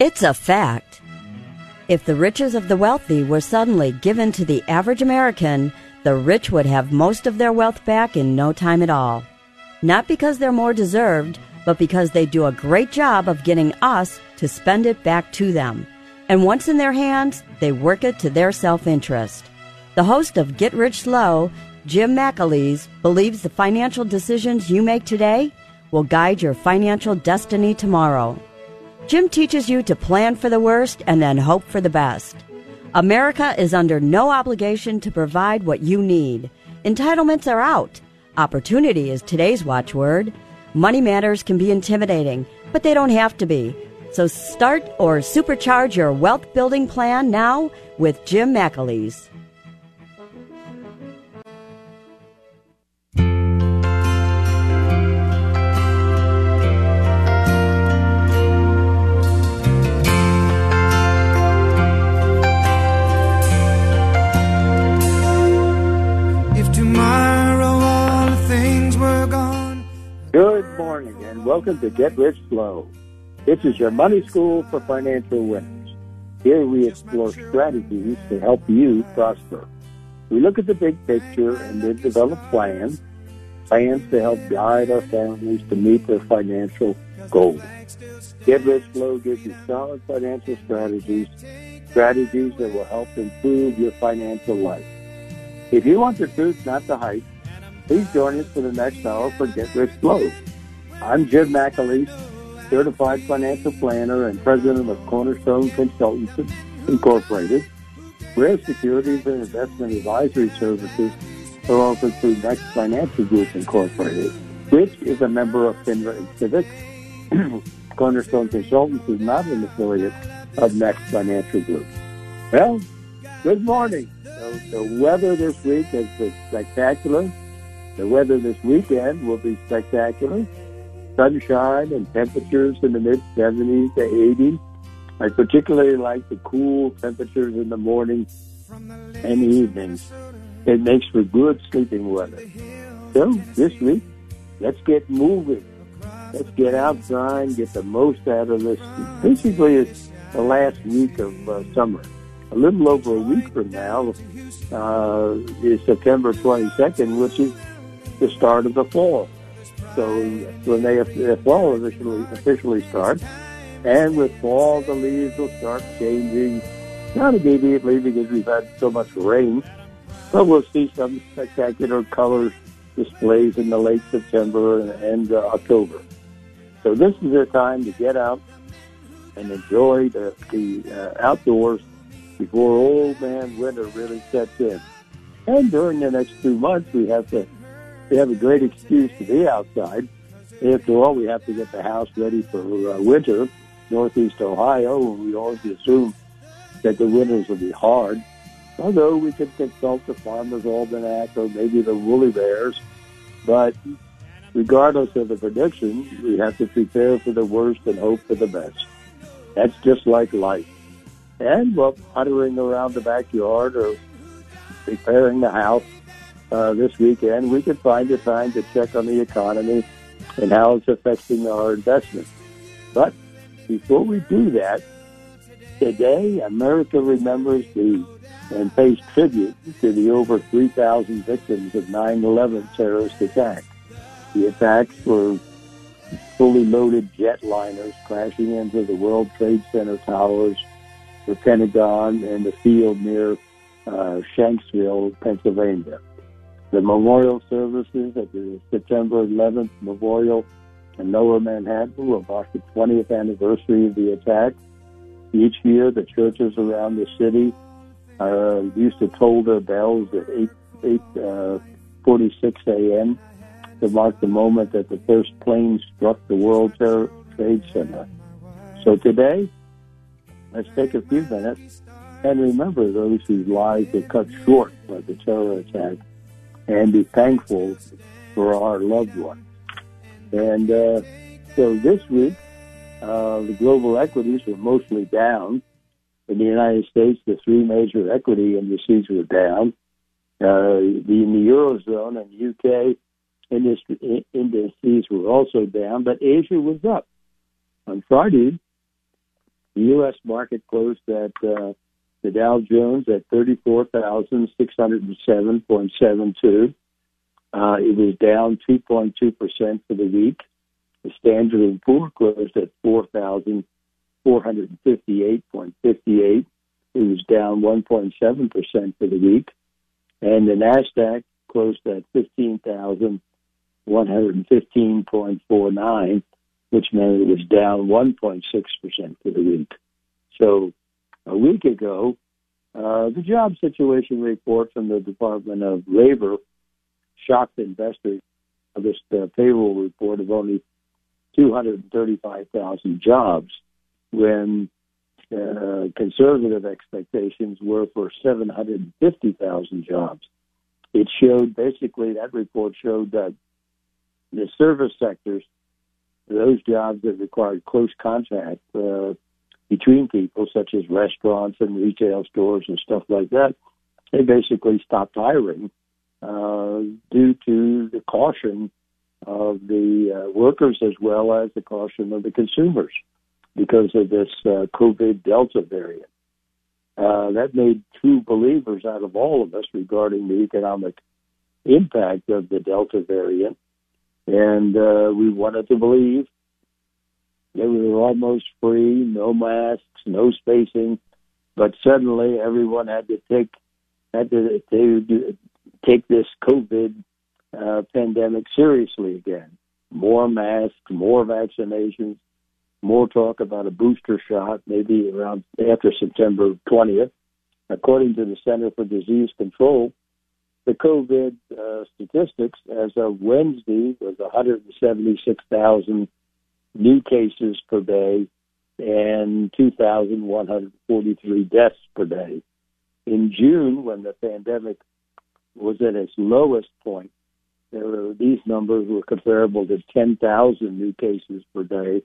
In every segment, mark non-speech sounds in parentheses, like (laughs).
It's a fact. If the riches of the wealthy were suddenly given to the average American, the rich would have most of their wealth back in no time at all. Not because they're more deserved, but because they do a great job of getting us to spend it back to them. And once in their hands, they work it to their self interest. The host of Get Rich Slow, Jim McAleese, believes the financial decisions you make today will guide your financial destiny tomorrow. Jim teaches you to plan for the worst and then hope for the best. America is under no obligation to provide what you need. Entitlements are out. Opportunity is today's watchword. Money matters can be intimidating, but they don't have to be. So start or supercharge your wealth building plan now with Jim McAleese. And welcome to Get Rich Slow. This is your money school for financial winners. Here we explore strategies to help you prosper. We look at the big picture and then develop plans, plans to help guide our families to meet their financial goals. Get Rich Slow gives you solid financial strategies, strategies that will help improve your financial life. If you want the truth, not the hype, please join us for the next hour for Get Rich Slow. I'm Jim McAleese, certified financial planner and president of Cornerstone Consultants Incorporated. Rare securities and investment advisory services are offered through Next Financial Group Incorporated, which is a member of FINRA and SIPC. (clears throat) Cornerstone Consultants is not an affiliate of Next Financial Group. Well, good morning. The weather this week has been spectacular. The weather this weekend will be spectacular. Sunshine and temperatures in the mid 70s to 80s. I particularly like the cool temperatures in the morning and evenings. It makes for good sleeping weather. So this week, let's get moving. Let's get outside and get the most out of this. Basically, it's the last week of uh, summer. A little over a week from now uh, is September 22nd, which is the start of the fall. So when they the fall officially officially starts, and with fall the leaves will start changing. Not immediately because we've had so much rain, but we'll see some spectacular color displays in the late September and, uh, October. So this is the time to get out and enjoy the, the uh, outdoors before old man winter really sets in. And during the next two months, we have to we have a great excuse to be outside. After all, we have to get the house ready for uh, winter. Northeast Ohio, we always assume that the winters will be hard. Although we could consult the Farmer's Almanac or maybe the Woolly Bears, but regardless of the prediction, we have to prepare for the worst and hope for the best. That's just like life. And well, puttering around the backyard or preparing the house uh, this weekend, we could find a time to check on the economy and how it's affecting our investments. But before we do that, today America remembers the and pays tribute to the over 3,000 victims of 9/11 terrorist attack. The attacks were fully loaded jetliners crashing into the World Trade Center towers, the Pentagon, and the field near uh, Shanksville, Pennsylvania. The memorial services at the September 11th Memorial in Lower Manhattan will mark the 20th anniversary of the attack. Each year, the churches around the city uh, used to toll their bells at 8, 8 uh, 46 a.m. to mark the moment that the first plane struck the World Trade Center. So today, let's take a few minutes and remember those whose lives were cut short by the terror attack and be thankful for our loved ones. And uh, so this week, uh, the global equities were mostly down. In the United States, the three major equity indices were down. Uh, in the Eurozone and UK industry, indices were also down, but Asia was up. On Friday, the U.S. market closed at uh, the Dow Jones at 34,607.72. Uh, it was down 2.2% for the week. The Standard & Poor closed at 4,458.58. It was down 1.7% for the week. And the NASDAQ closed at 15,115.49, which meant it was down 1.6% for the week. So a week ago, uh, the job situation report from the Department of Labor shocked investors. This uh, payroll report of only 235,000 jobs when uh, conservative expectations were for 750,000 jobs. It showed basically that report showed that the service sectors, those jobs that required close contact uh, between people, such as restaurants and retail stores and stuff like that, they basically stopped hiring uh, due to the caution of the uh, workers as well as the caution of the consumers because of this uh, COVID Delta variant. Uh, that made true believers out of all of us regarding the economic impact of the Delta variant. And uh, we wanted to believe they were almost free, no masks, no spacing, but suddenly everyone had to take had to, to take this COVID uh, pandemic seriously again. More masks, more vaccinations, more talk about a booster shot, maybe around after September 20th. According to the Center for Disease Control, the COVID uh, statistics as of Wednesday was 176,000 new cases per day and 2,143 deaths per day. In June, when the pandemic was at its lowest point, were, these numbers were comparable to 10,000 new cases per day,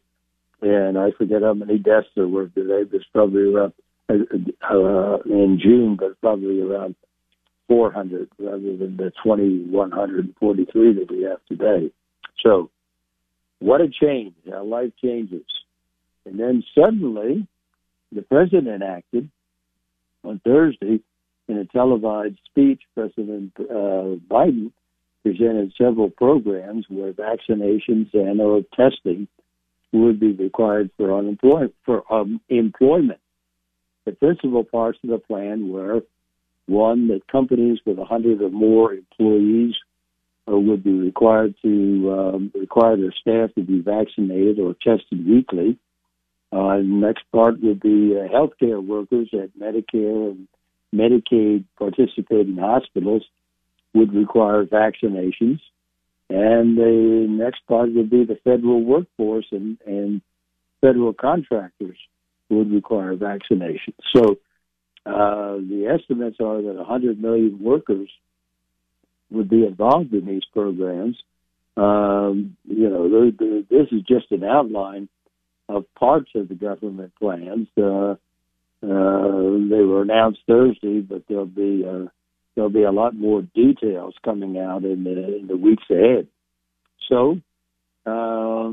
and I forget how many deaths there were today. There's probably around uh, in June, but probably around 400 rather than the 2,143 that we have today. So what a change. How life changes. And then suddenly, the president acted on Thursday in a televised speech. President uh, Biden presented several programs where vaccinations and or testing would be required for unemployment. For um, employment, the principal parts of the plan were one that companies with 100 or more employees would be required to um, require their staff to be vaccinated or tested weekly. Uh, the next part would be uh, healthcare workers at Medicare and Medicaid participating hospitals would require vaccinations. And the next part would be the federal workforce and, and federal contractors would require vaccinations. So uh, the estimates are that 100 million workers would be involved in these programs. Um, you know, this is just an outline of parts of the government plans. Uh, uh, they were announced Thursday, but there'll be uh, there'll be a lot more details coming out in the in the weeks ahead. So, uh,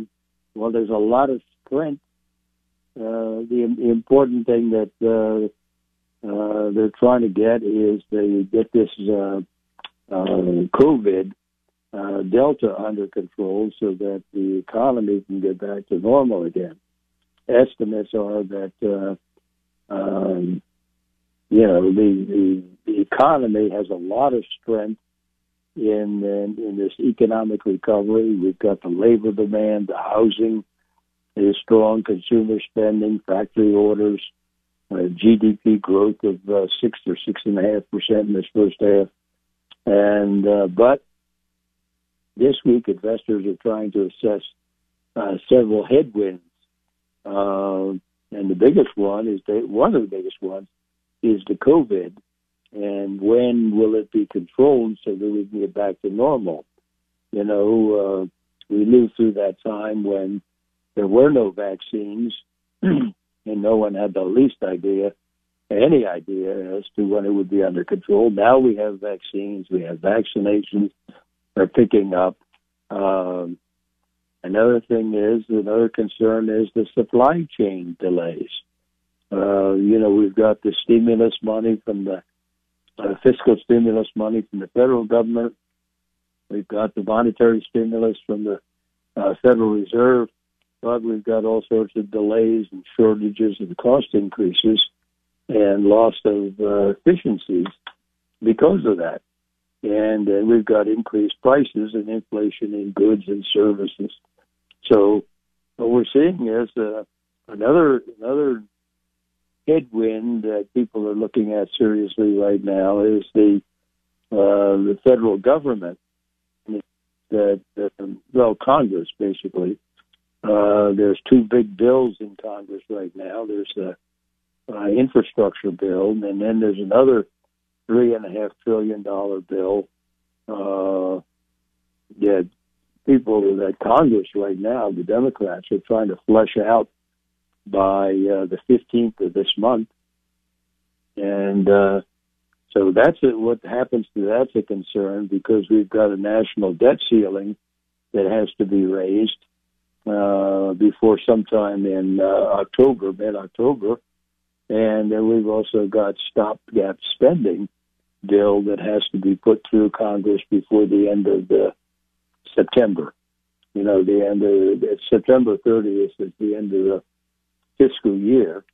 well, there's a lot of strength. Uh, the, the important thing that uh, uh, they're trying to get is they get this COVID uh, Delta under control so that the economy can get back to normal again. Estimates are that uh, um, you know the, the the economy has a lot of strength in, in in this economic recovery. We've got the labor demand, the housing is strong, consumer spending, factory orders, uh, GDP growth of uh, six or six and a half percent in this first half and uh, but this week, investors are trying to assess uh, several headwinds. Uh, and the biggest one is the one of the biggest ones is the COVID, and when will it be controlled so that we can get back to normal? You know, uh, we lived through that time when there were no vaccines, (clears throat) and no one had the least idea, any idea as to when it would be under control. Now we have vaccines, we have vaccinations are picking up. Um, another thing is another concern is the supply chain delays. Uh, you know, we've got the stimulus money from the uh, fiscal stimulus money from the federal government. We've got the monetary stimulus from the uh, Federal Reserve, but we've got all sorts of delays and shortages and cost increases and loss of uh, efficiencies because of that. And uh, we've got increased prices and inflation in goods and services. So what we're seeing is uh, another another headwind that people are looking at seriously right now is the uh, the federal government that uh, well Congress basically. Uh, there's two big bills in Congress right now. There's a uh, infrastructure bill, and then there's another three and a half trillion dollar bill uh, that people that Congress right now, the Democrats, are trying to flesh out by uh, the 15th of this month. And uh, so that's a, what happens to that's a concern because we've got a national debt ceiling that has to be raised uh, before sometime in uh, October, mid October. And then we've also got stopgap spending bill that has to be put through Congress before the end of the September. You know, the end of September 30th is the end of the fiscal year.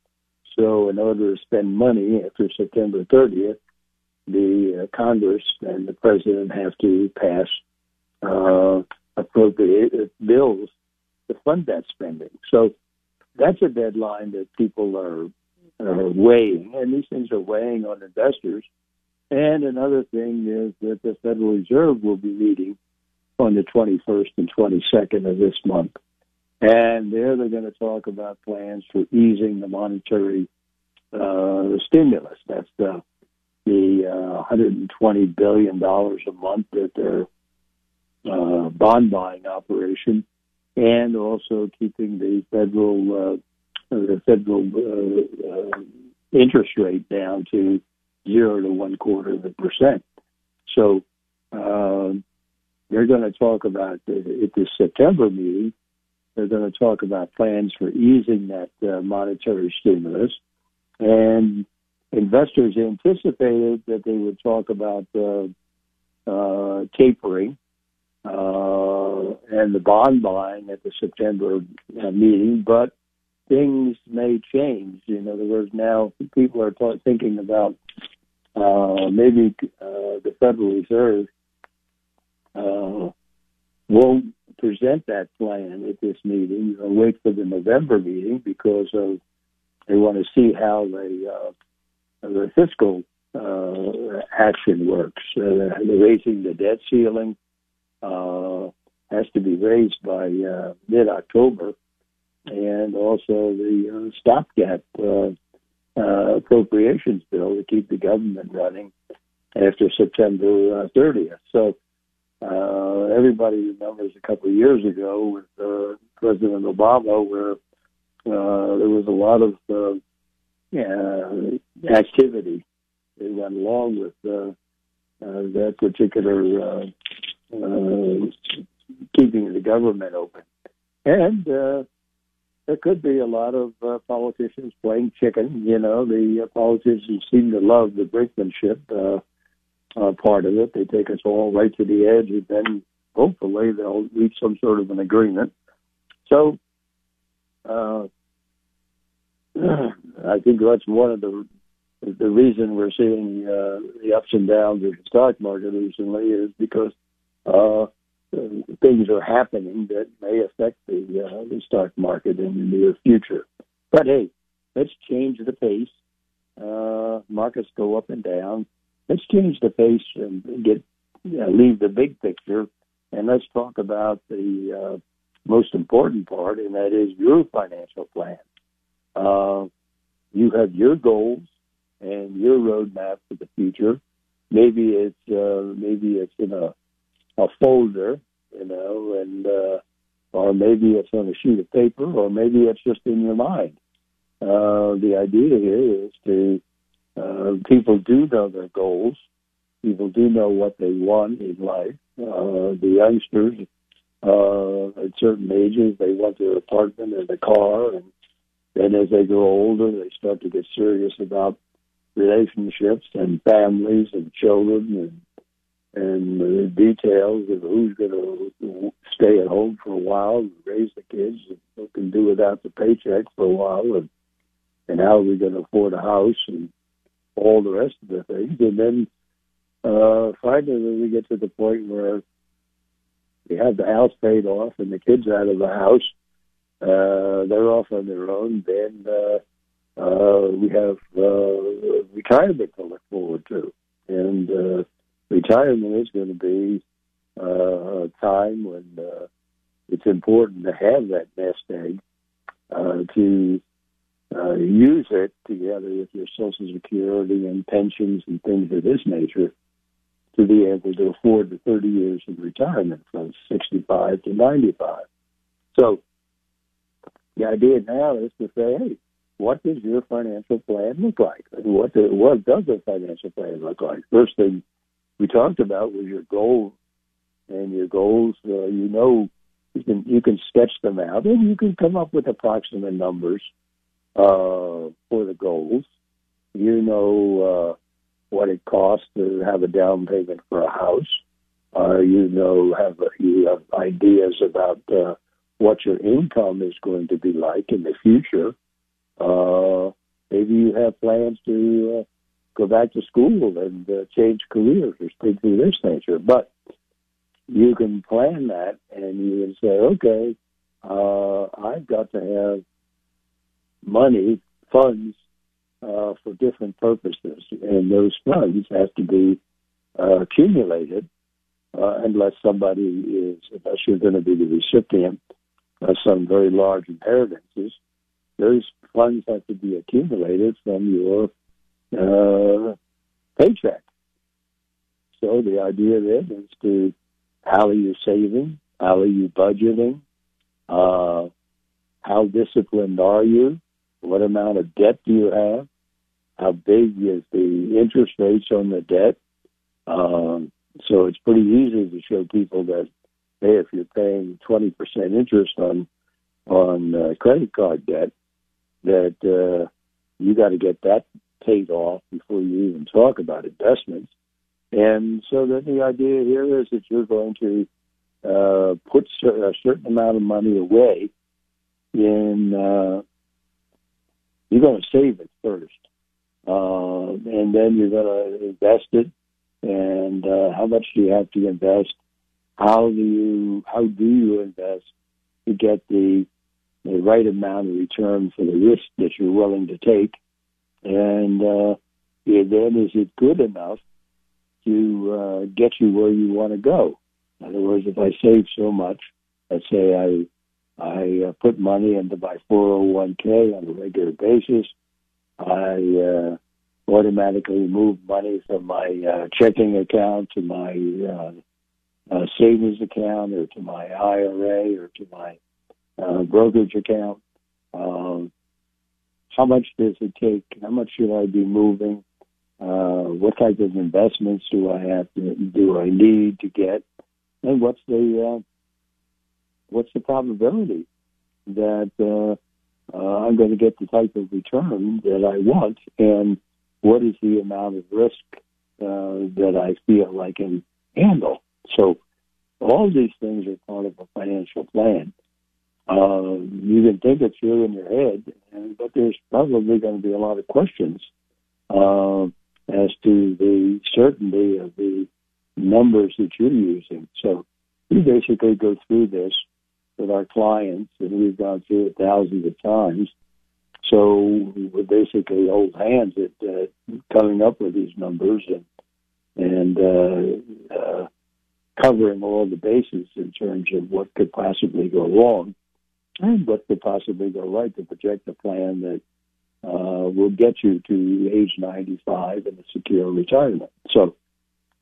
So, in order to spend money after September 30th, the uh, Congress and the president have to pass uh, appropriate bills to fund that spending. So, that's a deadline that people are weighing, and these things are weighing on investors. And another thing is that the Federal Reserve will be meeting on the 21st and 22nd of this month. And there they're going to talk about plans for easing the monetary uh, stimulus. That's the the uh, 120 billion dollars a month that their uh, bond buying operation, and also keeping the federal uh, the federal uh, uh, interest rate down to zero to one quarter of a percent. So um, they're going to talk about at this September meeting they're going to talk about plans for easing that uh, monetary stimulus. And investors anticipated that they would talk about uh, uh, tapering uh, and the bond buying at the September uh, meeting, but things may change. In other words, now people are thinking about uh, maybe the Federal Reserve won't present that plan at this meeting or wait for the November meeting because of they want to see how the uh, the fiscal uh, action works. Uh, raising the debt ceiling uh, has to be raised by uh, mid October, and also the uh, stopgap uh, uh, appropriations bill to keep the government running after September uh, 30th. So uh, everybody remembers a couple of years ago with uh, President Obama, where uh, there was a lot of uh, activity that went along with uh, uh, that particular uh, uh, keeping the government open, and uh, there could be a lot of uh, politicians playing chicken. You know, the uh, politicians seem to love the brinkmanship. Uh, uh, part of it. They take us all right to the edge, and then hopefully they'll reach some sort of an agreement. So, uh, (clears throat) I think that's one of the the reason we're seeing uh, the ups and downs of the stock market recently is because uh, things are happening that may affect the uh, the stock market in the near future. But hey, let's change the pace. Uh, markets go up and down let's change the pace and get know, leave the big picture, and let's talk about the uh, most important part, and that is your financial plan. Uh, you have your goals and your roadmap for the future. Maybe it's uh, maybe it's in a a folder, you know, and uh, or maybe it's on a sheet of paper, or maybe it's just in your mind. Uh, the idea here is to uh, people do know their goals. People do know what they want in life. Uh, the youngsters uh, at certain ages, they want their apartment and a car, and then as they grow older, they start to get serious about relationships and families and children and the details of who's going to stay at home for a while and raise the kids and who can do without the paycheck for a while and and how are we going to afford a house and all the rest of the things. And then uh finally we get to the point where we have the house paid off and the kids out of the house uh they're off on their own. Then uh uh, we have uh, retirement to look forward to, and uh, retirement is going to be uh, a time when uh, it's important to have that nest egg uh, to uh, use it together with your Social Security and pensions and things of this nature to be able to afford the 30 years of retirement from 65 to 95. So the idea now is to say, hey, what does your financial plan look like? What do, what does a financial plan look like? First thing we talked about was your goals, and your goals. Uh, you know, you can you can sketch them out, and you can come up with approximate numbers uh, for the goals. You know uh, what it costs to have a down payment for a house. Uh, you know, have you have ideas about uh, what your income is going to be like in the future uh, maybe you have plans to uh, go back to school and uh, change careers or things of this nature. But you can plan that and you can say, okay, uh, I've got to have money, funds uh, for different purposes, and those funds have to be uh, accumulated uh, unless somebody is, unless you're going to be the recipient of some very large inheritances. Those funds have to be accumulated from your uh, paycheck. So the idea then is to how are you saving? How are you budgeting? Uh, how disciplined are you? What amount of debt do you have? How big is the interest rates on the debt? Um, so it's pretty easy to show people that, hey, if you're paying 20% interest on on uh, credit card debt, that uh, you got to get that paid off before you even talk about investments. And so then the idea here is that you're going to uh, put a certain amount of money away in, uh, you're going to save it first. Uh, and then you're going to invest it. And uh, how much do you have to invest? How do you how do you invest to get the the right amount of return for the risk that you're willing to take, and uh, then is it good enough to uh, get you where you want to go? In other words, if I save so much, let's say I I uh, put money into my 401k on a regular basis, I uh, automatically move money from my uh, checking account to my uh, uh, savings account or to my IRA or to my uh, brokerage account. Um, how much does it take? How much should I be moving? Uh, what type of investments do I have to do I need to get? And what's the uh, what's the probability that uh, uh, I'm going to get the type of return that I want? And what is the amount of risk uh, that I feel I can handle? So all these things are part of a financial plan. Uh, you can think it through in your head, and, but there's probably going to be a lot of questions uh, as to the certainty of the numbers that you're using. So we basically go through this with our clients, and we've gone through it thousands of times. So we basically hold hands at uh, coming up with these numbers and and uh, uh, covering all the bases in terms of what could possibly go wrong what could possibly go right to project a plan that uh, will get you to age 95 and a secure retirement. So,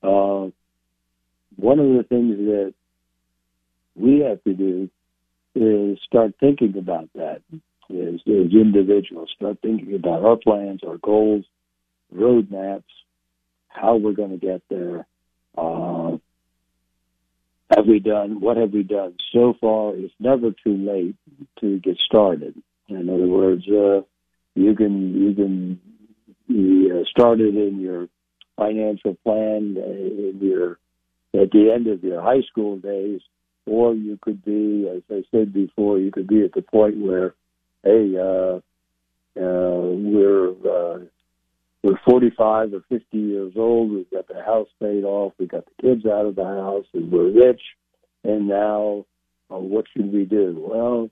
uh, one of the things that we have to do is start thinking about that as, as individuals, start thinking about our plans, our goals, roadmaps, how we're going to get there. Uh, have we done what have we done so far? It's never too late to get started. In other words, uh, you can you can you, uh, start it in your financial plan uh, in your at the end of your high school days, or you could be, as I said before, you could be at the point where, hey, uh, uh, we're uh, we're 45 or 50 years old. We've got the house paid off. We got the kids out of the house, and we're rich. And now, uh, what should we do? Well,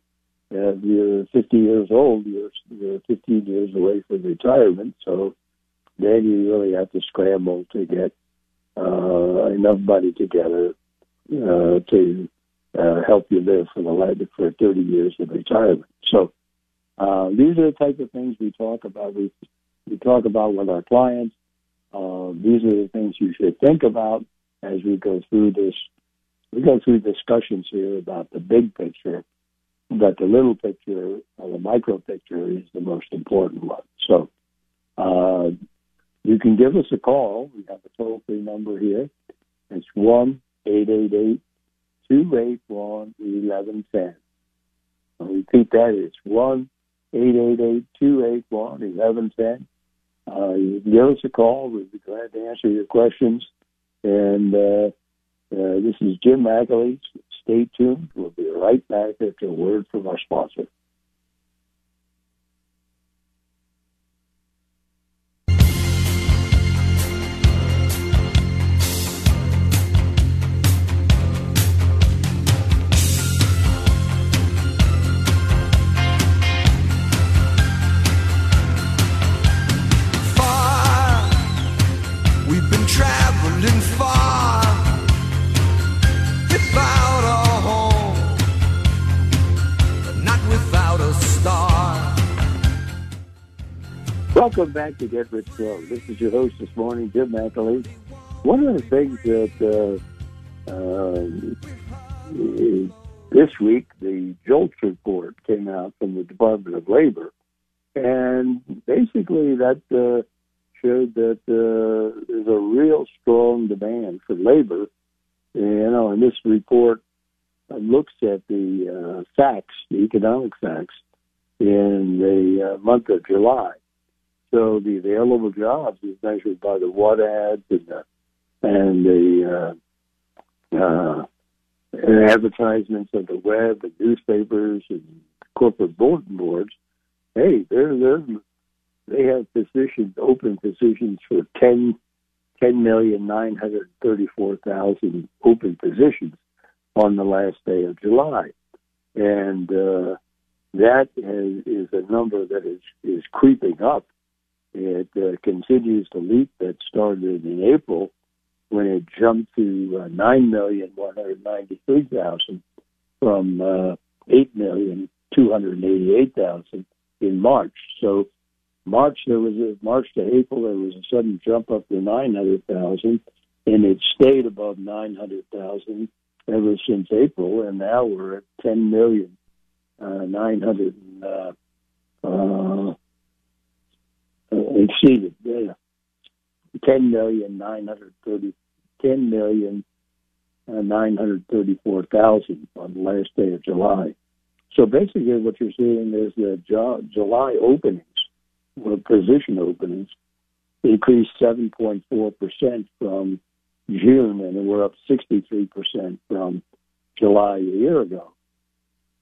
if you're 50 years old, you're, you're 15 years away from retirement. So then you really have to scramble to get uh, enough money together uh, to uh, help you live for the for 30 years of retirement. So uh, these are the type of things we talk about. We we talk about with our clients. Uh, these are the things you should think about as we go through this. We go through discussions here about the big picture, but the little picture, or the micro picture, is the most important one. So uh, you can give us a call. We have a toll free number here. It's one eight eight eight two eight one eleven ten. I'll repeat that. It's one eight eight eight two eight one eleven ten. Uh, you can give us a call. We'd be glad to answer your questions. And uh, uh, this is Jim McAlee. Stay tuned. We'll be right back after a word from our sponsor. Welcome back to Get Rich Slow. This is your host this morning, Jim McAlee. One of the things that uh, uh, this week, the JOLTS report came out from the Department of Labor, and basically that uh, showed that uh, there's a real strong demand for labor. You know, and this report looks at the uh, facts, the economic facts, in the uh, month of July. So the available jobs is measured by the what ads and the, and the uh, uh, advertisements of the web and newspapers and corporate bulletin boards. Hey, they're, they're, they have positions, open positions for 10, 10,934,000 open positions on the last day of July. And uh, that is, is a number that is, is creeping up it uh, continues to leap that started in April when it jumped to uh, 9,193,000 from uh, 8,288,000 in March. So March there was a March to April there was a sudden jump up to 900,000 and it stayed above 900,000 ever since April and now we're at 10 million uh, 900 uh, uh, exceeded yeah, ten million nine hundred thirty ten million nine hundred thirty four thousand on the last day of July. So basically, what you're seeing is that July openings, or position openings, increased seven point four percent from June, and we're up sixty three percent from July a year ago.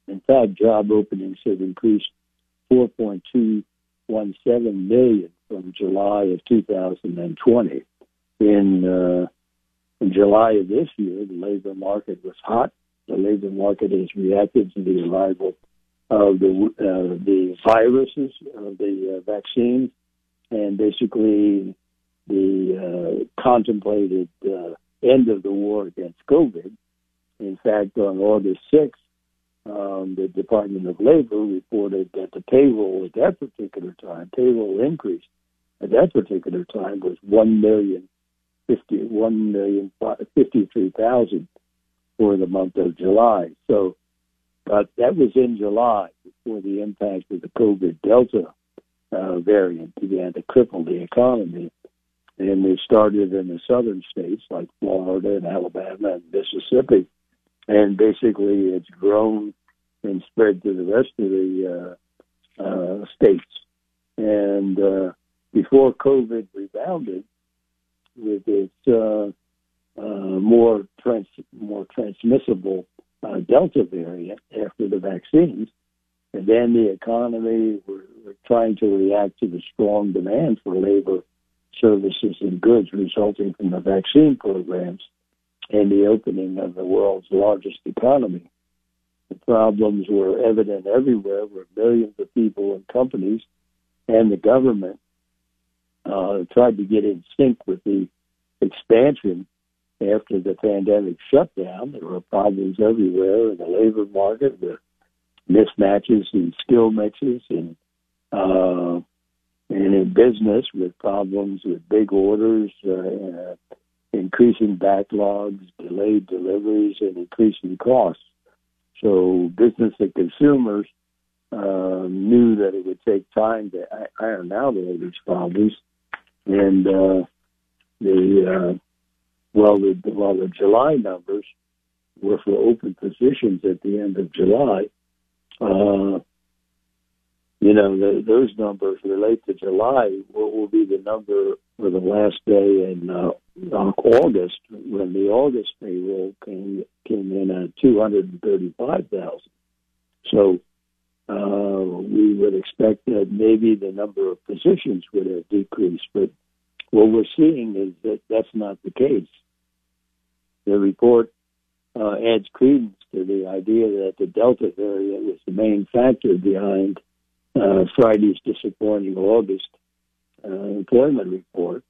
In fact, job openings have increased 4.2 1.7 million from July of 2020. In, uh, in July of this year, the labor market was hot. The labor market has reacted to the arrival of the uh, the viruses of the uh, vaccine, and basically the uh, contemplated uh, end of the war against COVID. In fact, on August 6th, um, the Department of Labor reported that the payroll at that particular time, payroll increase at that particular time was one million fifty one million fifty three thousand for the month of July. So, but that was in July before the impact of the COVID Delta uh, variant began to cripple the economy. And it started in the southern states like Florida and Alabama and Mississippi. And basically, it's grown and spread to the rest of the uh, uh, states. And uh, before COVID rebounded with its uh, uh, more trans- more transmissible uh, Delta variant after the vaccines, and then the economy were, were trying to react to the strong demand for labor, services, and goods resulting from the vaccine programs and the opening of the world's largest economy. The problems were evident everywhere, where millions of people and companies and the government uh, tried to get in sync with the expansion after the pandemic shutdown. There were problems everywhere in the labor market with mismatches in skill mixes and uh, and in business with problems with big orders, uh, increasing backlogs, delayed deliveries, and increasing costs. So business and consumers uh, knew that it would take time to iron out all these problems, and uh, the uh, well, the well the July numbers were for open positions at the end of July. Uh, you know, the, those numbers relate to July. What will be the number for the last day in uh, August when the August payroll came came in at two hundred and thirty five thousand. So uh, we would expect that maybe the number of positions would have decreased, but what we're seeing is that that's not the case. The report uh, adds credence to the idea that the Delta variant was the main factor behind uh, Friday's disappointing August uh, employment report.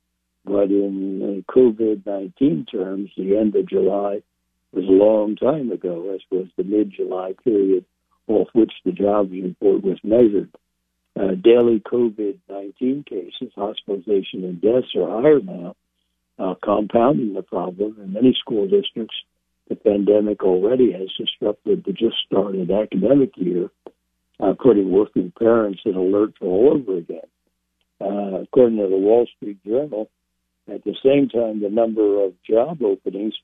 But in uh, COVID 19 terms, the end of July was a long time ago, as was the mid July period off which the jobs report was measured. Uh, daily COVID 19 cases, hospitalization, and deaths are higher now, uh, compounding the problem. In many school districts, the pandemic already has disrupted the just started academic year, uh, putting working parents in alert all over again. Uh, according to the Wall Street Journal, at the same time, the number of job openings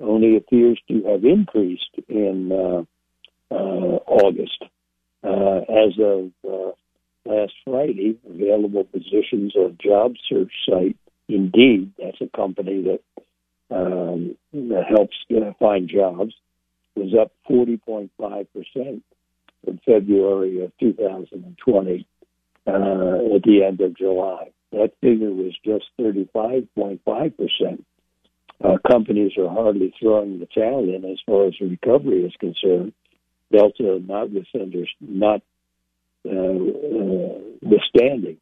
only appears to have increased in uh, August. Uh, as of uh, last Friday, available positions on job search site Indeed, that's a company that um, that helps uh, find jobs, was up 40.5 percent from February of 2020 uh, at the end of July. That figure was just 35.5 percent. Uh, companies are hardly throwing the towel in as far as recovery is concerned. Delta notwithstanding, not uh, uh, withstanding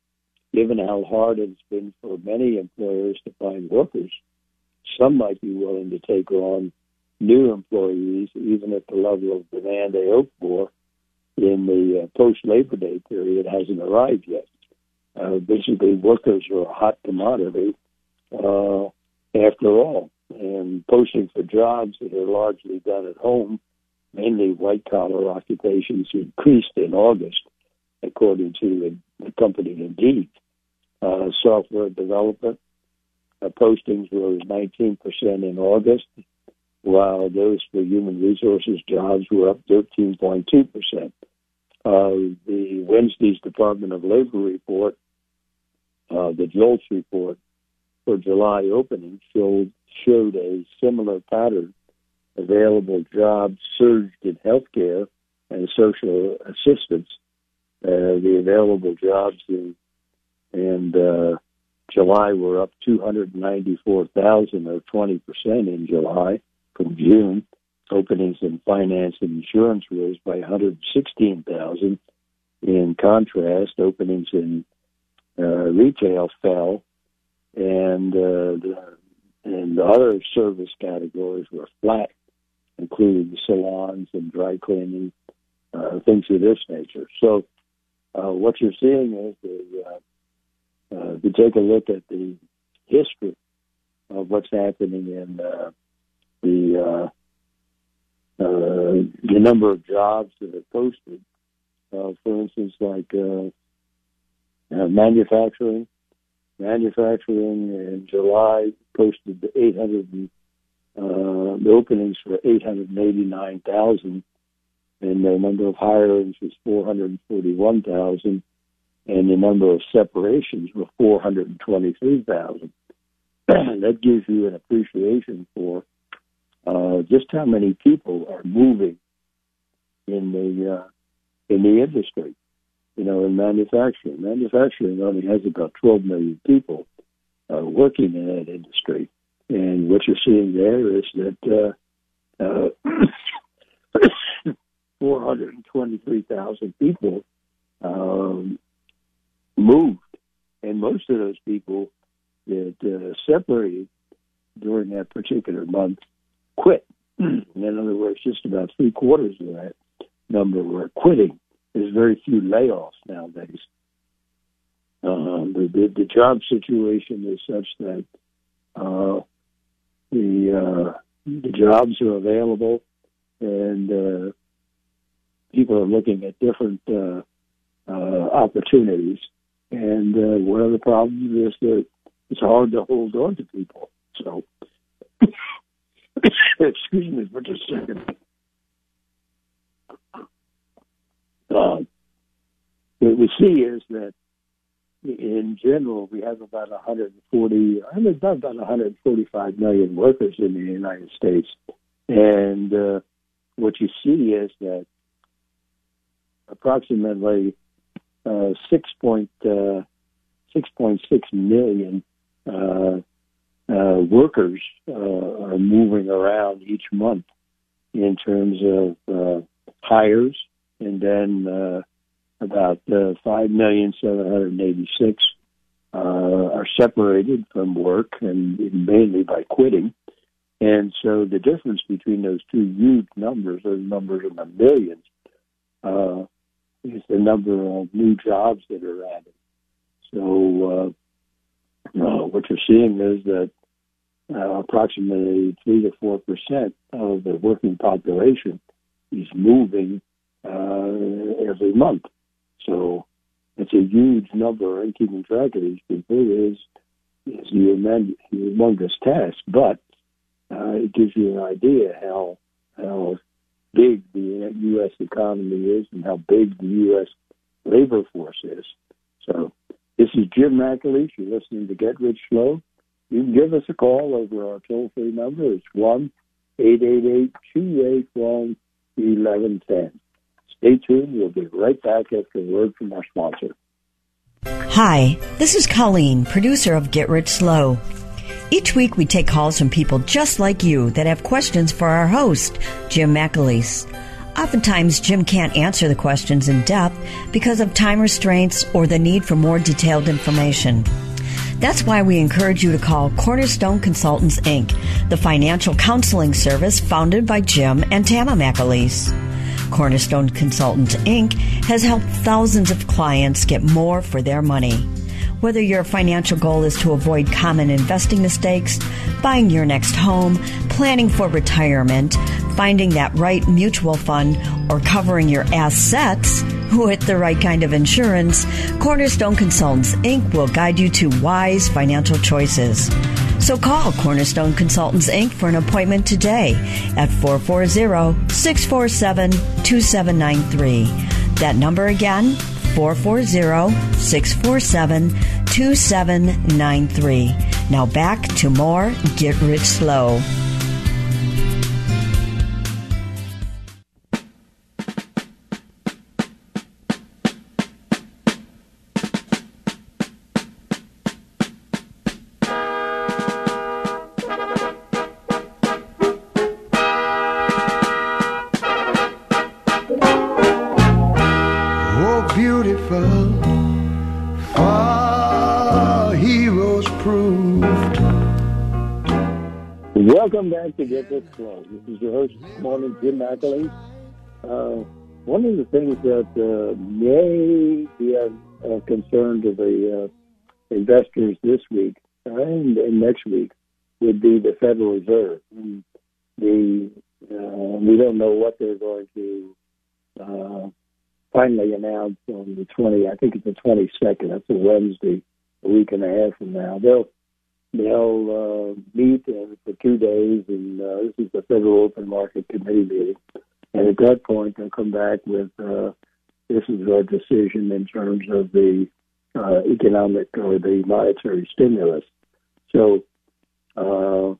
given how hard it's been for many employers to find workers, some might be willing to take on new employees, even at the level of demand they hope for in the uh, post Labor Day period hasn't arrived yet. Uh, basically, workers are a hot commodity uh, after all, and posting for jobs that are largely done at home, mainly white collar occupations, increased in August, according to the, company Indeed uh, software development. Uh, postings rose 19% in August, while those for human resources jobs were up 13.2%. Uh, the Wednesday's Department of Labor report, uh, the JOLTS report for July openings showed showed a similar pattern. Available jobs surged in healthcare and social assistance. Uh, the available jobs in and uh, July we're up 294,000 or 20 percent in July from June. Openings in finance and insurance rose by 116,000. In contrast, openings in uh, retail fell, and uh, the, and the other service categories were flat. Including salons and dry cleaning, uh, things of this nature. So, uh, what you're seeing is the, uh, uh, if you take a look at the history of what's happening in uh, the uh, the number of jobs that are posted, for instance, like manufacturing. Manufacturing in July posted 800 and, uh, the openings were 889,000 and the number of hirings was 441,000 and the number of separations were 423,000. (clears throat) that gives you an appreciation for uh, just how many people are moving in the uh, in the industry. You know, in manufacturing, manufacturing only has about 12 million people uh, working in that industry, and what you're seeing there is that uh, uh, (coughs) 423,000 people um, moved, and most of those people that uh, separated during that particular month quit. (clears throat) In other words, just about three quarters of that number were quitting. There's very few layoffs nowadays. Uh, the, the, the job situation is such that uh, the uh, the jobs are available, and uh, people are looking at different uh, uh, opportunities. And uh, one of the problems is that it's hard to hold on to people. So (coughs) Excuse me for just a second. Uh, what we see is that in general, we have about 140, I mean, about 145 million workers in the United States. And uh, what you see is that approximately uh, 6.6 uh, million uh, uh, workers uh, are moving around each month in terms of hires, and then about uh, five million seven hundred eighty-six uh, are separated from work, and mainly by quitting. And so the difference between those two huge numbers, those numbers in the millions, uh, is the number of new jobs that are added. So uh, uh, what you're seeing is that uh, approximately three to four percent of the working population is moving uh, every month. So it's a huge number, and keeping track of these people is is a humongous task. But uh, it gives you an idea how how big the U.S. economy is and how big the U.S. labor force is. So this is Jim McAleese. You're listening to Get Rich Slow you can give us a call over our toll free number. It's 1 888 281 1110. Stay tuned. We'll be right back after a word from our sponsor. Hi, this is Colleen, producer of Get Rich Slow. Each week we take calls from people just like you that have questions for our host, Jim McAleese. Oftentimes, Jim can't answer the questions in depth because of time restraints or the need for more detailed information. That's why we encourage you to call Cornerstone Consultants Inc., the financial counseling service founded by Jim and Tama McAleese. Cornerstone Consultants Inc. has helped thousands of clients get more for their money. Whether your financial goal is to avoid common investing mistakes, buying your next home, planning for retirement, finding that right mutual fund, or covering your assets, with the right kind of insurance, Cornerstone Consultants Inc. will guide you to wise financial choices. So call Cornerstone Consultants Inc. for an appointment today at 440 647 2793. That number again, 440 647 2793. Now back to more Get Rich Slow. Welcome back to Get Rich Slow. This is your host morning, Jim McAlee. Uh, one of the things that uh, may be a, a concern to the uh, investors this week and, and, next week would be the Federal Reserve. And the uh, we don't know what they're going to uh, finally announce on the 20. I think it's the 22nd. That's a Wednesday, a week and a half from now. They'll they'll uh, meet for two days, and uh, this is the Federal Open Market Committee meeting. And at that point, they'll come back with uh, this is our decision in terms of the uh, economic or the monetary stimulus. So, uh,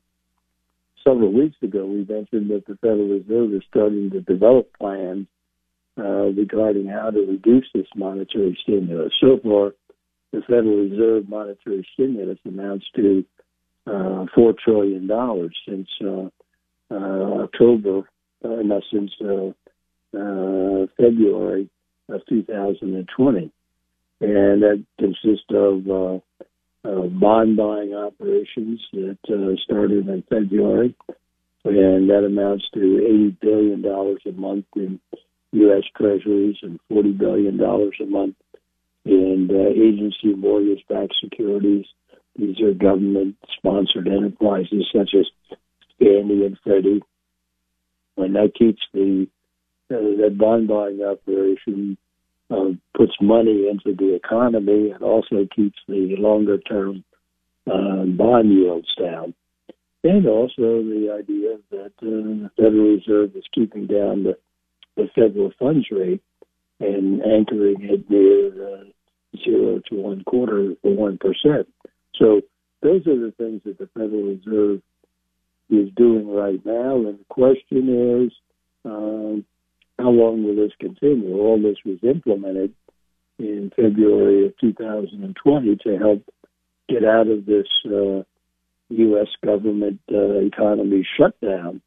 several weeks ago, we mentioned that the Federal Reserve is starting to develop plans uh, regarding how to reduce this monetary stimulus. So far, the Federal Reserve monetary stimulus amounts to uh, four trillion dollars since uh, uh, October, uh, since uh, uh, February of 2020, and that consists of uh, uh, bond buying operations that started in February, and that amounts to 80 billion dollars a month in U.S. Treasuries and 40 billion dollars a month and uh, agency mortgage-backed securities. These are government-sponsored enterprises such as Fannie and Freddie, and that keeps the uh, that bond buying operation uh, puts money into the economy and also keeps the longer-term uh, bond yields down. And also the idea that uh, the Federal Reserve is keeping down the, the federal funds rate and anchoring it near uh, zero to one quarter for one percent. So those are the things that the Federal Reserve is doing right now. And the question is, um, how long will this continue? All this was implemented in February of 2020 to help get out of this uh, U.S. government uh, economy shutdown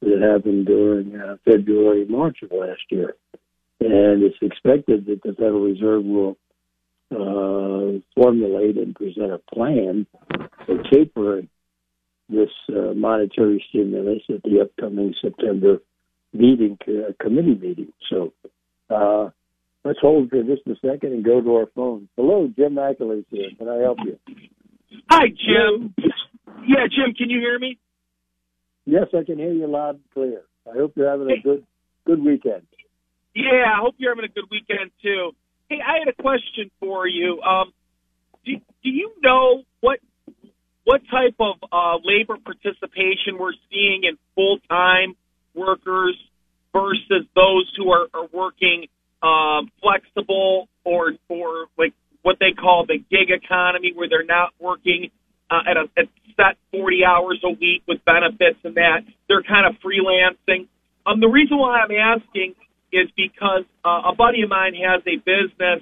that happened during uh, February, March of last year. And it's expected that the Federal Reserve will uh, formulate and present a plan for tapering this uh, monetary stimulus at the upcoming September meeting uh, committee meeting. So uh, let's hold for just a second and go to our phone. Hello, Jim McAlee here. Can I help you? Hi, Jim. Yeah, Jim, can you hear me? Yes, I can hear you loud and clear. I hope you're having a good good weekend. Yeah, I hope you're having a good weekend too. Hey, I had a question for you. Um, do, do you know what what type of uh, labor participation we're seeing in full time workers versus those who are, are working um, flexible or or like what they call the gig economy, where they're not working uh, at a at set 40 hours a week with benefits and that they're kind of freelancing. Um, the reason why I'm asking is because uh, a buddy of mine has a business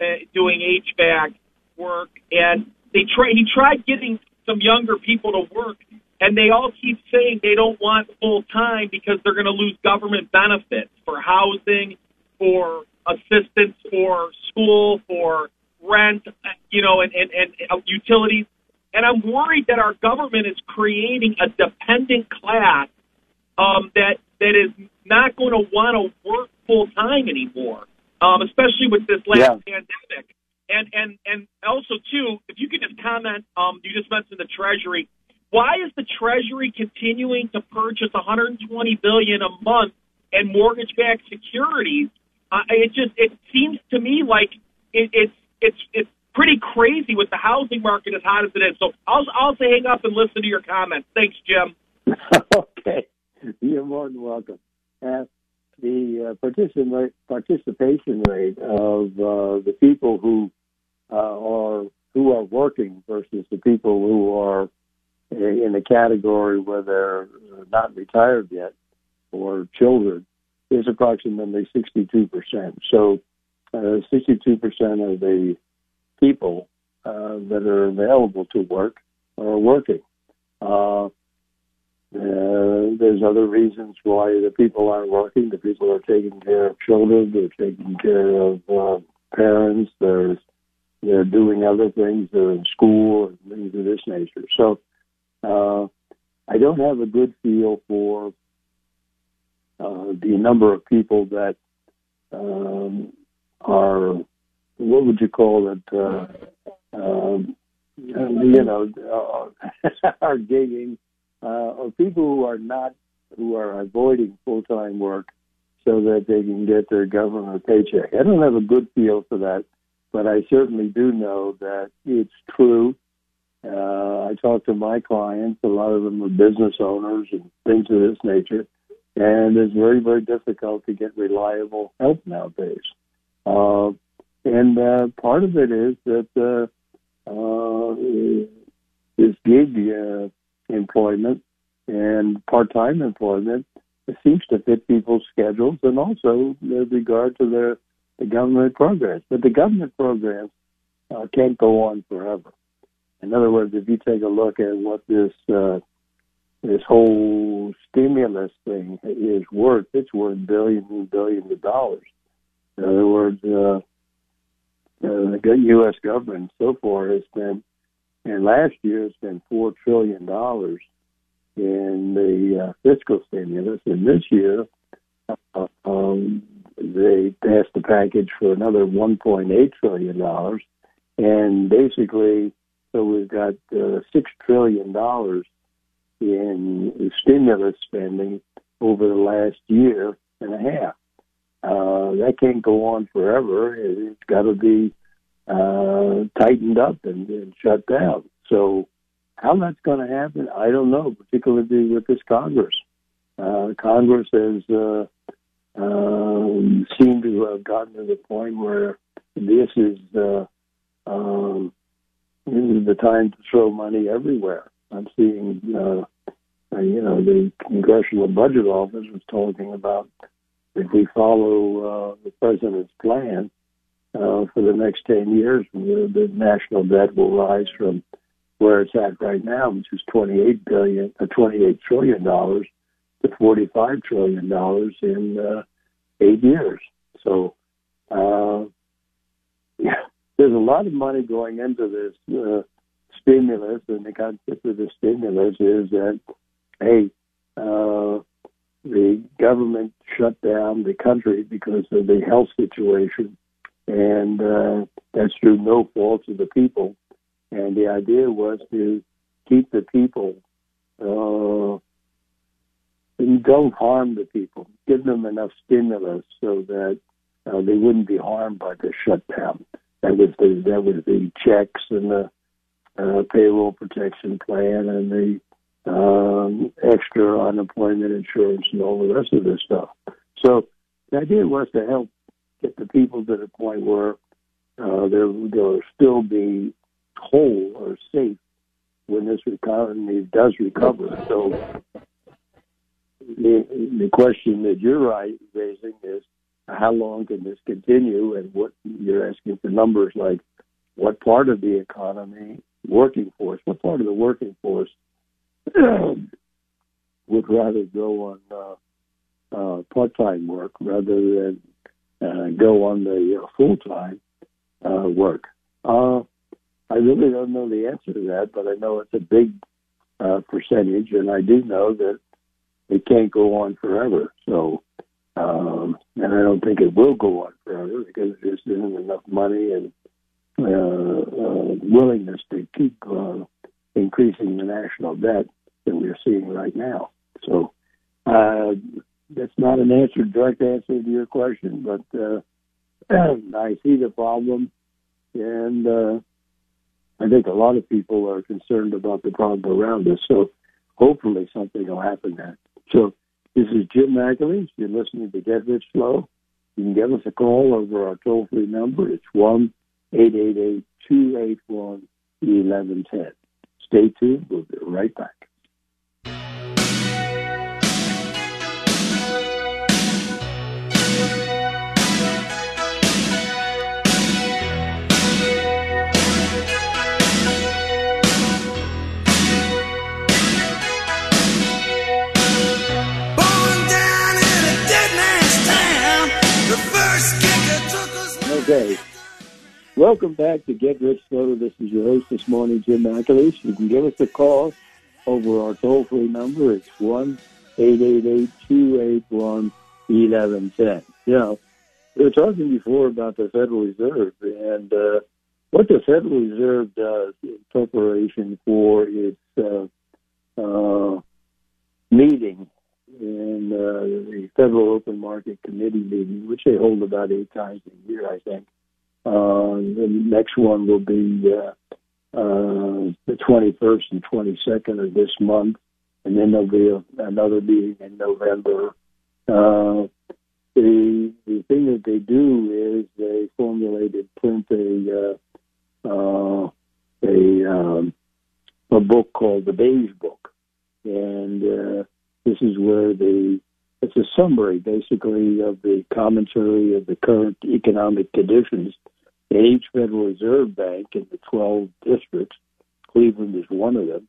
uh, doing HVAC work, and they try. He tried getting some younger people to work, and they all keep saying they don't want full time because they're going to lose government benefits for housing, for assistance for school, for rent, you know, and and, and uh, utilities. And I'm worried that our government is creating a dependent class um, that that is not going to want to work full time anymore, um, especially with this last yeah. pandemic. And and and also too, if you could just comment, um, you just mentioned the Treasury. Why is the Treasury continuing to purchase 120 billion a month in mortgage-backed securities? Uh, it just it seems to me like it, it's it's it's pretty crazy with the housing market as hot as it is. So I'll I'll say hang up and listen to your comments. Thanks, Jim. (laughs) okay. (laughs) You're more than welcome. Uh, the uh, participation rate of uh, the people who uh, are who are working versus the people who are in the category where they're not retired yet or children is approximately 62%. So, 62% of the people uh, that are available to work are working. Uh, uh, there's other reasons why the people aren't working. The people are taking care of children. They're taking care of uh, parents. There's they're doing other things. They're in school and things of this nature. So uh, I don't have a good feel for uh, the number of people that um, are what would you call it? Uh, um, you know, uh, (laughs) are gigging, uh, or people who are not, who are avoiding full time work so that they can get their government paycheck. I don't have a good feel for that, but I certainly do know that it's true. Uh, I talk to my clients, a lot of them are business owners and things of this nature, and it's very, very difficult to get reliable help nowadays. Uh, and uh, part of it is that uh, uh, this gig uh, employment and part-time employment seems to fit people's schedules and also with regard to their the government programs. But the government programs uh, can't go on forever. In other words, if you take a look at what this uh, this whole stimulus thing is worth, it's worth billions and billions of dollars. In other words, uh, uh, the U.S. government so far has spent, and last year it's been four trillion dollars in the uh, fiscal stimulus, and this year uh, um, they passed the package for another 1.8 trillion dollars, and basically, so we've got uh, six trillion dollars in stimulus spending over the last year and a half. Uh, that can't go on forever. It's got to be uh, tightened up and, and shut down. So, how that's going to happen, I don't know, particularly with this Congress. Uh, Congress has uh, um, seemed to have gotten to the point where this is uh, um, this is the time to throw money everywhere. I'm seeing, uh, uh, you know, the Congressional Budget Office was talking about if we follow uh, the president's plan uh, for the next 10 years, the, national debt will rise from where it's at right now, which is 28 billion, uh, 28 trillion dollars, to 45 trillion dollars in uh, eight years. So, uh, yeah, there's a lot of money going into this uh, stimulus, and the concept of the stimulus is that, hey, uh, the government shut down the country because of the health situation, and uh, that's through no fault of the people. And the idea was to keep the people, uh, don't harm the people, give them enough stimulus so that uh, they wouldn't be harmed by the shutdown. That was the that was the checks and the uh, payroll protection plan and the um, extra unemployment insurance and all the rest of this stuff. So the idea was to help get the people to the point where uh, they'll, they'll still be whole or safe when this economy does recover. So the, the question that you're raising is how long can this continue and what you're asking for numbers like what part of the economy working force what part of the working force (clears throat) would rather go on uh, uh, part-time work rather than go on the uh, full-time uh, work. Uh, I really don't know the answer to that, but I know it's a big uh, percentage, and I do know that it can't go on forever. So, um, and I don't think it will go on forever because there just isn't enough money and uh, uh, willingness to keep uh, increasing the national debt that we're seeing right now. So uh, that's not an answer, direct answer to your question, but uh, (clears throat) I see the problem, and uh, I think a lot of people are concerned about the problem around us. So hopefully something will happen there. So this is Jim McAleese. You're listening to Get Rich Slow. You can give us a call over our toll free number. It's one eight eight eight two eight one eleven ten. Stay tuned. We'll be right back. Okay. Welcome back to Get Rich Slow. This is your host this morning, Jim McAleese. You can give us a call over our toll free number. It's 1 281 1110. You know, we were talking before about the Federal Reserve and uh, what the Federal Reserve does in preparation for its uh, uh, meeting in uh, the Federal Open Market Committee meeting, which they hold about eight times a year, I think. Uh, the next one will be uh, uh, the 21st and 22nd of this month, and then there'll be a, another meeting in November. Uh, the the thing that they do is they formulate and print a uh, uh, a um, a book called the Beige Book, and uh, this is where the it's a summary basically of the commentary of the current economic conditions at each Federal Reserve Bank in the 12 districts. Cleveland is one of them.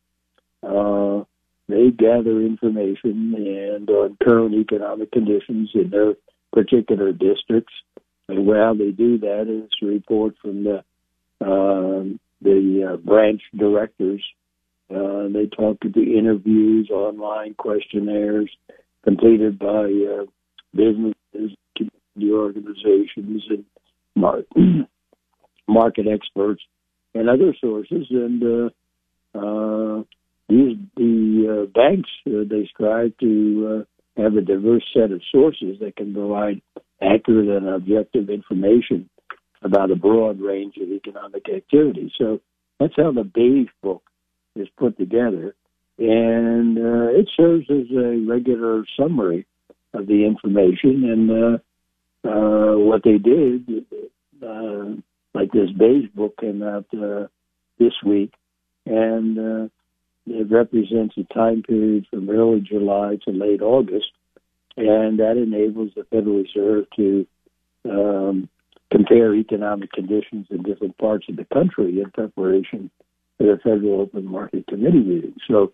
Uh, they gather information and on current economic conditions in their particular districts. And how they do that is a report from the uh, the uh, branch directors uh, they talk to the interviews, online questionnaires completed by uh, businesses, community organizations, and mar- (clears throat) market experts and other sources. And uh, uh, these the uh, banks uh, they strive to have a diverse set of sources that can provide accurate and objective information about a broad range of economic activity. So that's how the Beige book is put together, and uh, it serves as a regular summary of the information. And uh, uh, what they did, uh, like this beige book came out uh, this week, and uh, it represents a time period from early July to late August, and that enables the Federal Reserve to um, compare economic conditions in different parts of the country in preparation the Federal Open Market Committee meeting. So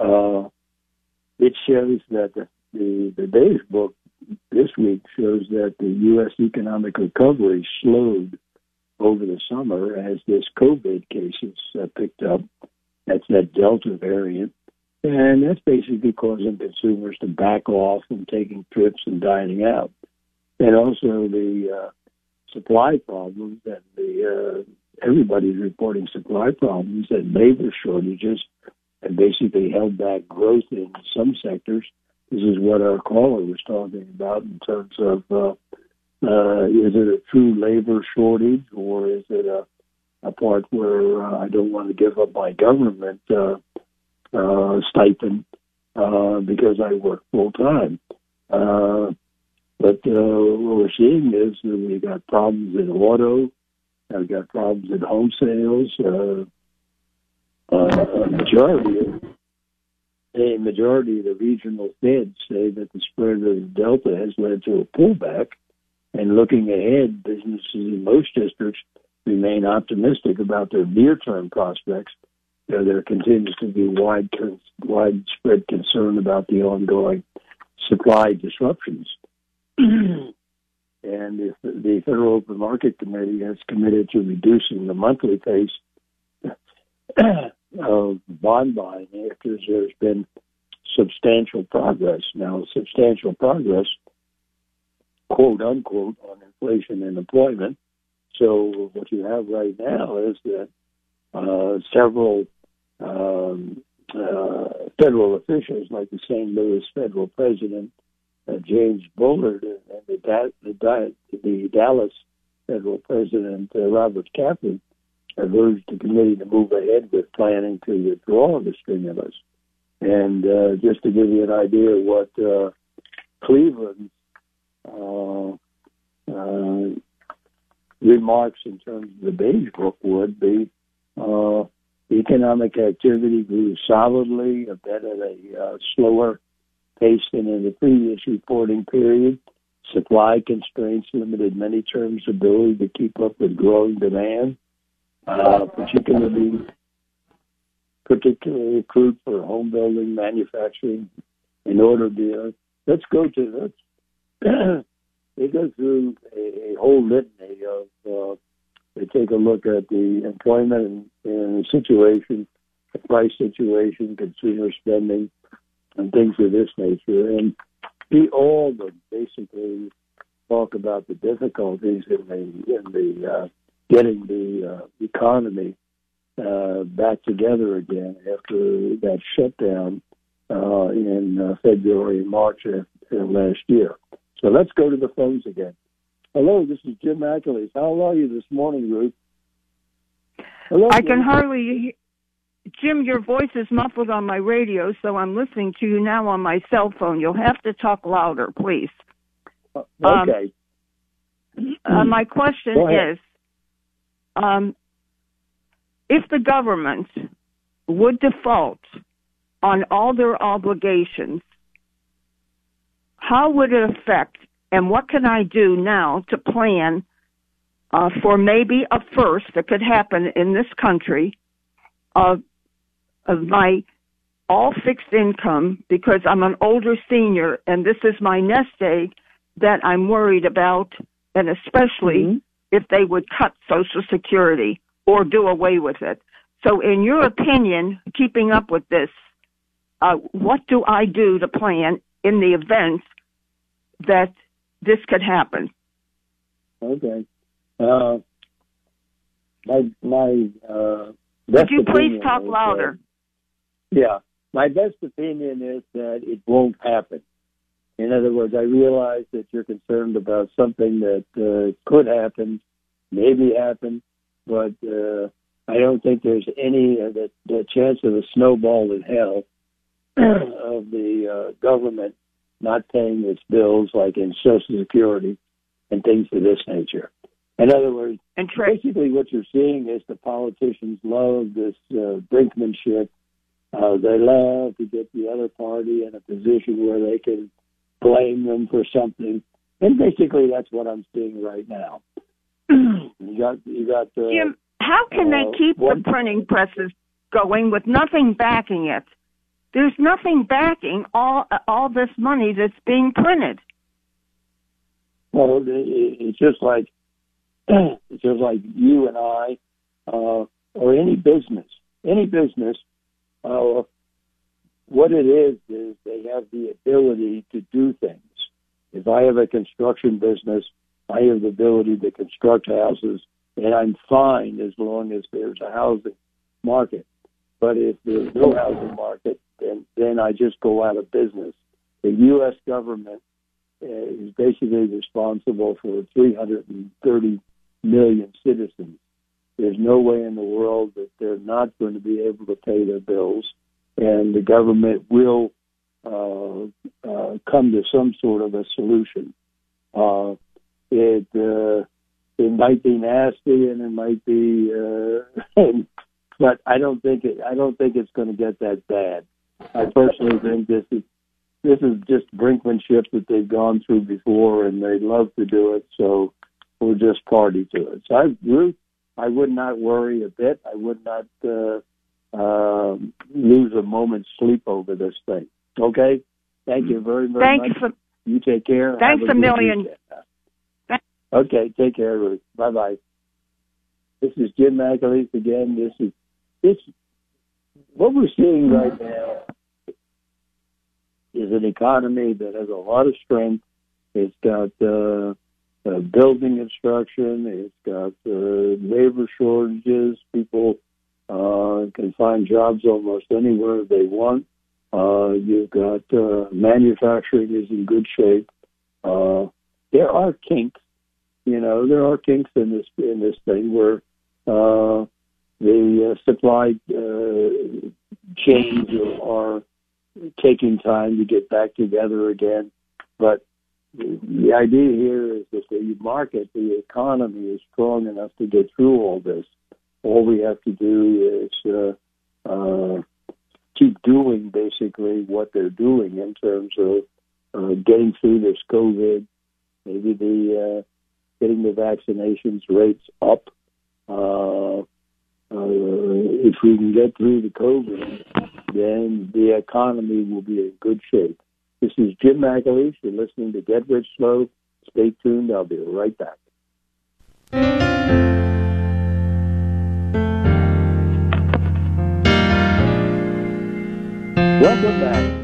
uh, it shows that the, the, Beige book this week shows that the U.S. economic recovery slowed over the summer as this COVID cases uh, picked up. That's that Delta variant. And that's basically causing consumers to back off from taking trips and dining out. And also the uh, supply problems and the uh, everybody's reporting supply problems and labor shortages and basically held back growth in some sectors. This is what our caller was talking about in terms of uh, uh, is it a true labor shortage or is it a, a part where uh, I don't want to give up my government uh, uh, stipend uh, because I work full time? Uh, but uh, what we're seeing is that we've got problems in auto, I've got problems in home sales. Uh, uh, majority of a majority of the regional feds say that the spread of Delta has led to a pullback. And looking ahead, businesses in most districts remain optimistic about their near-term prospects. Uh, there continues to be wide, widespread concern about the ongoing supply disruptions. (clears throat) And if the Federal Open Market Committee has committed to reducing the monthly pace (clears throat) of bond buying after there's been substantial progress. Now, substantial progress, quote unquote, on inflation and employment. So what you have right now is that uh, several um, uh, federal officials, like the St. Louis federal president, James Bullard and, the, the, the Dallas federal president uh, Robert Kaplan have urged the committee to move ahead with planning to withdraw the stimulus. And uh, just to give you an idea of what uh, Cleveland's uh, uh, remarks in terms of the Beige Book would be, uh, economic activity grew solidly, but at a uh, slower pace in the previous reporting period. Supply constraints limited many terms' ability to keep up with growing demand, uh, particularly particularly crude for home building, manufacturing, and automobile. Let's go to let's (clears throat) they go through a, a whole litany of uh, they take a look at the employment and, and the situation price situation, consumer spending, and things of this nature. And we all of them basically talk about the difficulties in the in the uh, getting the uh, economy uh, back together again after that shutdown uh, in uh, February and March of, of last year. So let's go to the phones again. Hello, this is Jim McAleese. How are you this morning, Ruth? Hello, I can hardly. Jim, your voice is muffled on my radio, so I'm listening to you now on my cell phone. You'll have to talk louder, please. Uh, okay. Um, uh, my question is um, if the government would default on all their obligations, how would it affect, and what can I do now to plan uh, for maybe a first that could happen in this country of, of my all fixed income because I'm an older senior and this is my nest egg that I'm worried about, and especially mm-hmm. if they would cut Social Security or do away with it. So, in your opinion, keeping up with this, uh, what do I do to plan in the event that this could happen? Okay. Uh, my my uh, Would you please talk louder? Yeah, my best opinion is that it won't happen. In other words, I realize that you're concerned about something that uh, could happen, maybe happen, but uh, I don't think there's any uh, the, the chance of a snowball in hell (clears throat) of the uh, government not paying its bills, like in Social Security and things of this nature. In other words, and tra- basically what you're seeing is the politicians love this uh, brinkmanship. Uh, they love to get the other party in a position where they can blame them for something, and basically that's what I'm seeing right now. (clears throat) you got you got uh, Jim. How can they uh, keep the printing presses going with nothing backing it? There's nothing backing all all this money that's being printed. Well, it's just like (clears throat) it's just like you and I, uh, or any business, any business. Uh, what it is is they have the ability to do things. If I have a construction business, I have the ability to construct houses, and I'm fine as long as there's a housing market. But if there's no housing market, then then I just go out of business. The U.S. government uh, is basically responsible for 330 million citizens. There's no way in the world that they're not going to be able to pay their bills, and the government will uh, uh, come to some sort of a solution. Uh, it uh, it might be nasty and it might be, uh, (laughs) but I don't think it. I don't think it's going to get that bad. I personally think this is this is just brinkmanship that they've gone through before, and they love to do it. So we'll just party to it. So I, Ruth, I would not worry a bit. I would not uh, uh, lose a moment's sleep over this thing. Okay. Thank you very, very Thank much. You take care. Thanks a, a million. Okay. Take care, Ruth. Bye bye. This is Jim McAleese again. This is this what we're seeing right now is an economy that has a lot of strength. It's got uh, uh, building construction. It's got uh, labor shortages. People uh, can find jobs almost anywhere they want. Uh, you've got uh, manufacturing is in good shape. Uh, there are kinks, you know, there are kinks in this in this thing where uh, the uh, supply uh, chains are, taking time to get back together again. But the idea here is that the market, the economy is strong enough to get through all this. All we have to do is uh, uh, keep doing basically what they're doing in terms of uh, getting through this COVID, maybe the uh, getting the vaccinations rates up. Uh, uh, if we can get through the COVID, then the economy will be in good shape. This is Jim McAleese. You're listening to Get Rich Slow. Stay tuned. I'll be right back. Welcome back.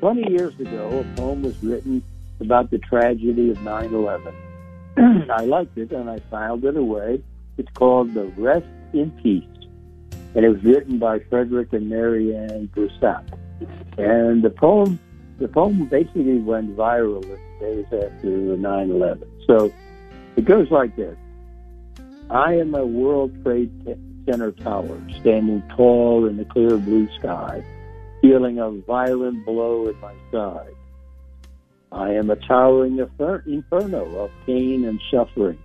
20 years ago, a poem was written about the tragedy of 9 11. (clears throat) I liked it and I filed it away. It's called The Rest in Peace. And it was written by Frederick and Mary Ann. And the poem the poem basically went viral days after 9 11. So it goes like this I am a World Trade Center tower, standing tall in the clear blue sky, feeling a violent blow at my side. I am a towering inferno of pain and suffering,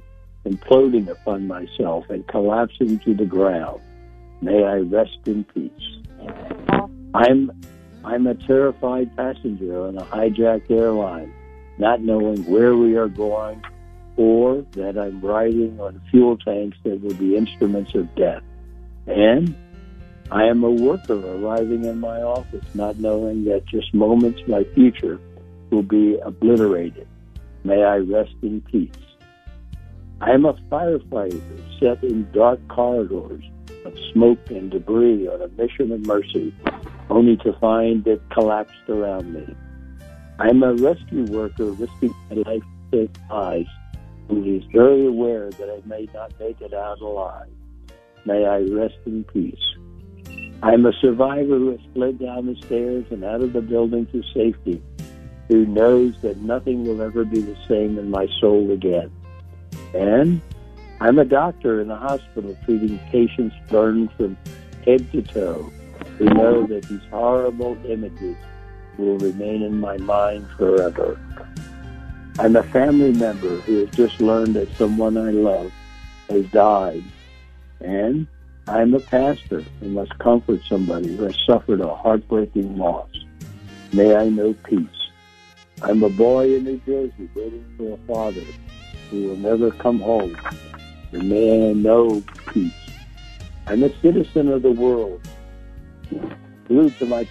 imploding upon myself and collapsing to the ground. May I rest in peace. I'm I'm a terrified passenger on a hijacked airline, not knowing where we are going or that I'm riding on fuel tanks that will be instruments of death. And I am a worker arriving in my office, not knowing that just moments my future will be obliterated. May I rest in peace. I am a firefighter set in dark corridors of smoke and debris on a mission of mercy only to find it collapsed around me. I am a rescue worker risking my life to save lives who is very aware that I may not make it out alive. May I rest in peace. I am a survivor who has fled down the stairs and out of the building to safety, who knows that nothing will ever be the same in my soul again. And I'm a doctor in a hospital treating patients burned from head to toe who know that these horrible images will remain in my mind forever. I'm a family member who has just learned that someone I love has died. And I'm a pastor who must comfort somebody who has suffered a heartbreaking loss. May I know peace. I'm a boy in New Jersey waiting for a father who will never come home. And may I know peace. I'm a citizen of the world glued to my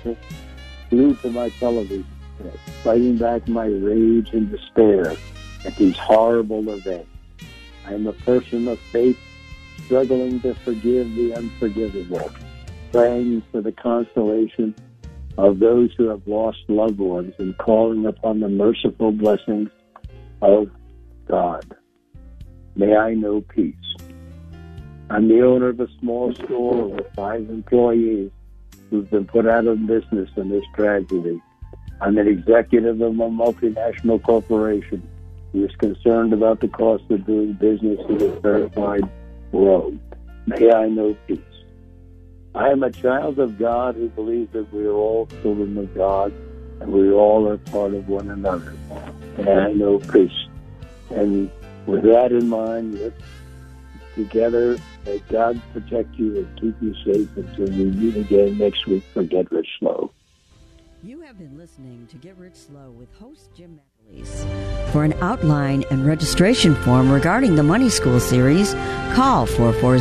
glued to my television, fighting back my rage and despair at these horrible events. I am a person of faith, struggling to forgive the unforgivable, praying for the consolation of those who have lost loved ones, and calling upon the merciful blessings of God. May I know peace. I'm the owner of a small store with five employees who's been put out of business in this tragedy. I'm an executive of a multinational corporation who is concerned about the cost of doing business in a verified world. May I know peace. I am a child of God who believes that we are all children of God and we all are part of one another. And I know peace. And with that in mind, let's together. May God protect you and keep you safe until we meet again next week for Get Rich Slow. You have been listening to Get Rich Slow with host Jim McAleese. For an outline and registration form regarding the Money School series, call 440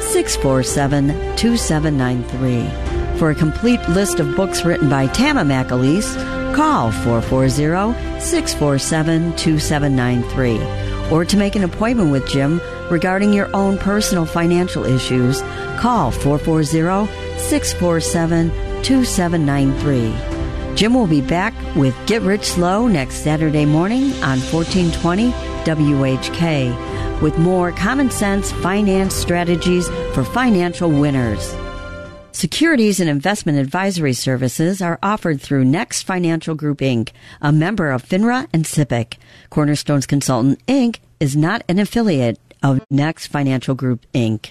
647 2793. For a complete list of books written by Tama McAleese, call 440 647 2793. Or to make an appointment with Jim, Regarding your own personal financial issues, call 440 647 2793. Jim will be back with Get Rich Slow next Saturday morning on 1420 WHK with more common sense finance strategies for financial winners. Securities and investment advisory services are offered through Next Financial Group Inc., a member of FINRA and SIPC. Cornerstones Consultant Inc. is not an affiliate of Next Financial Group, Inc.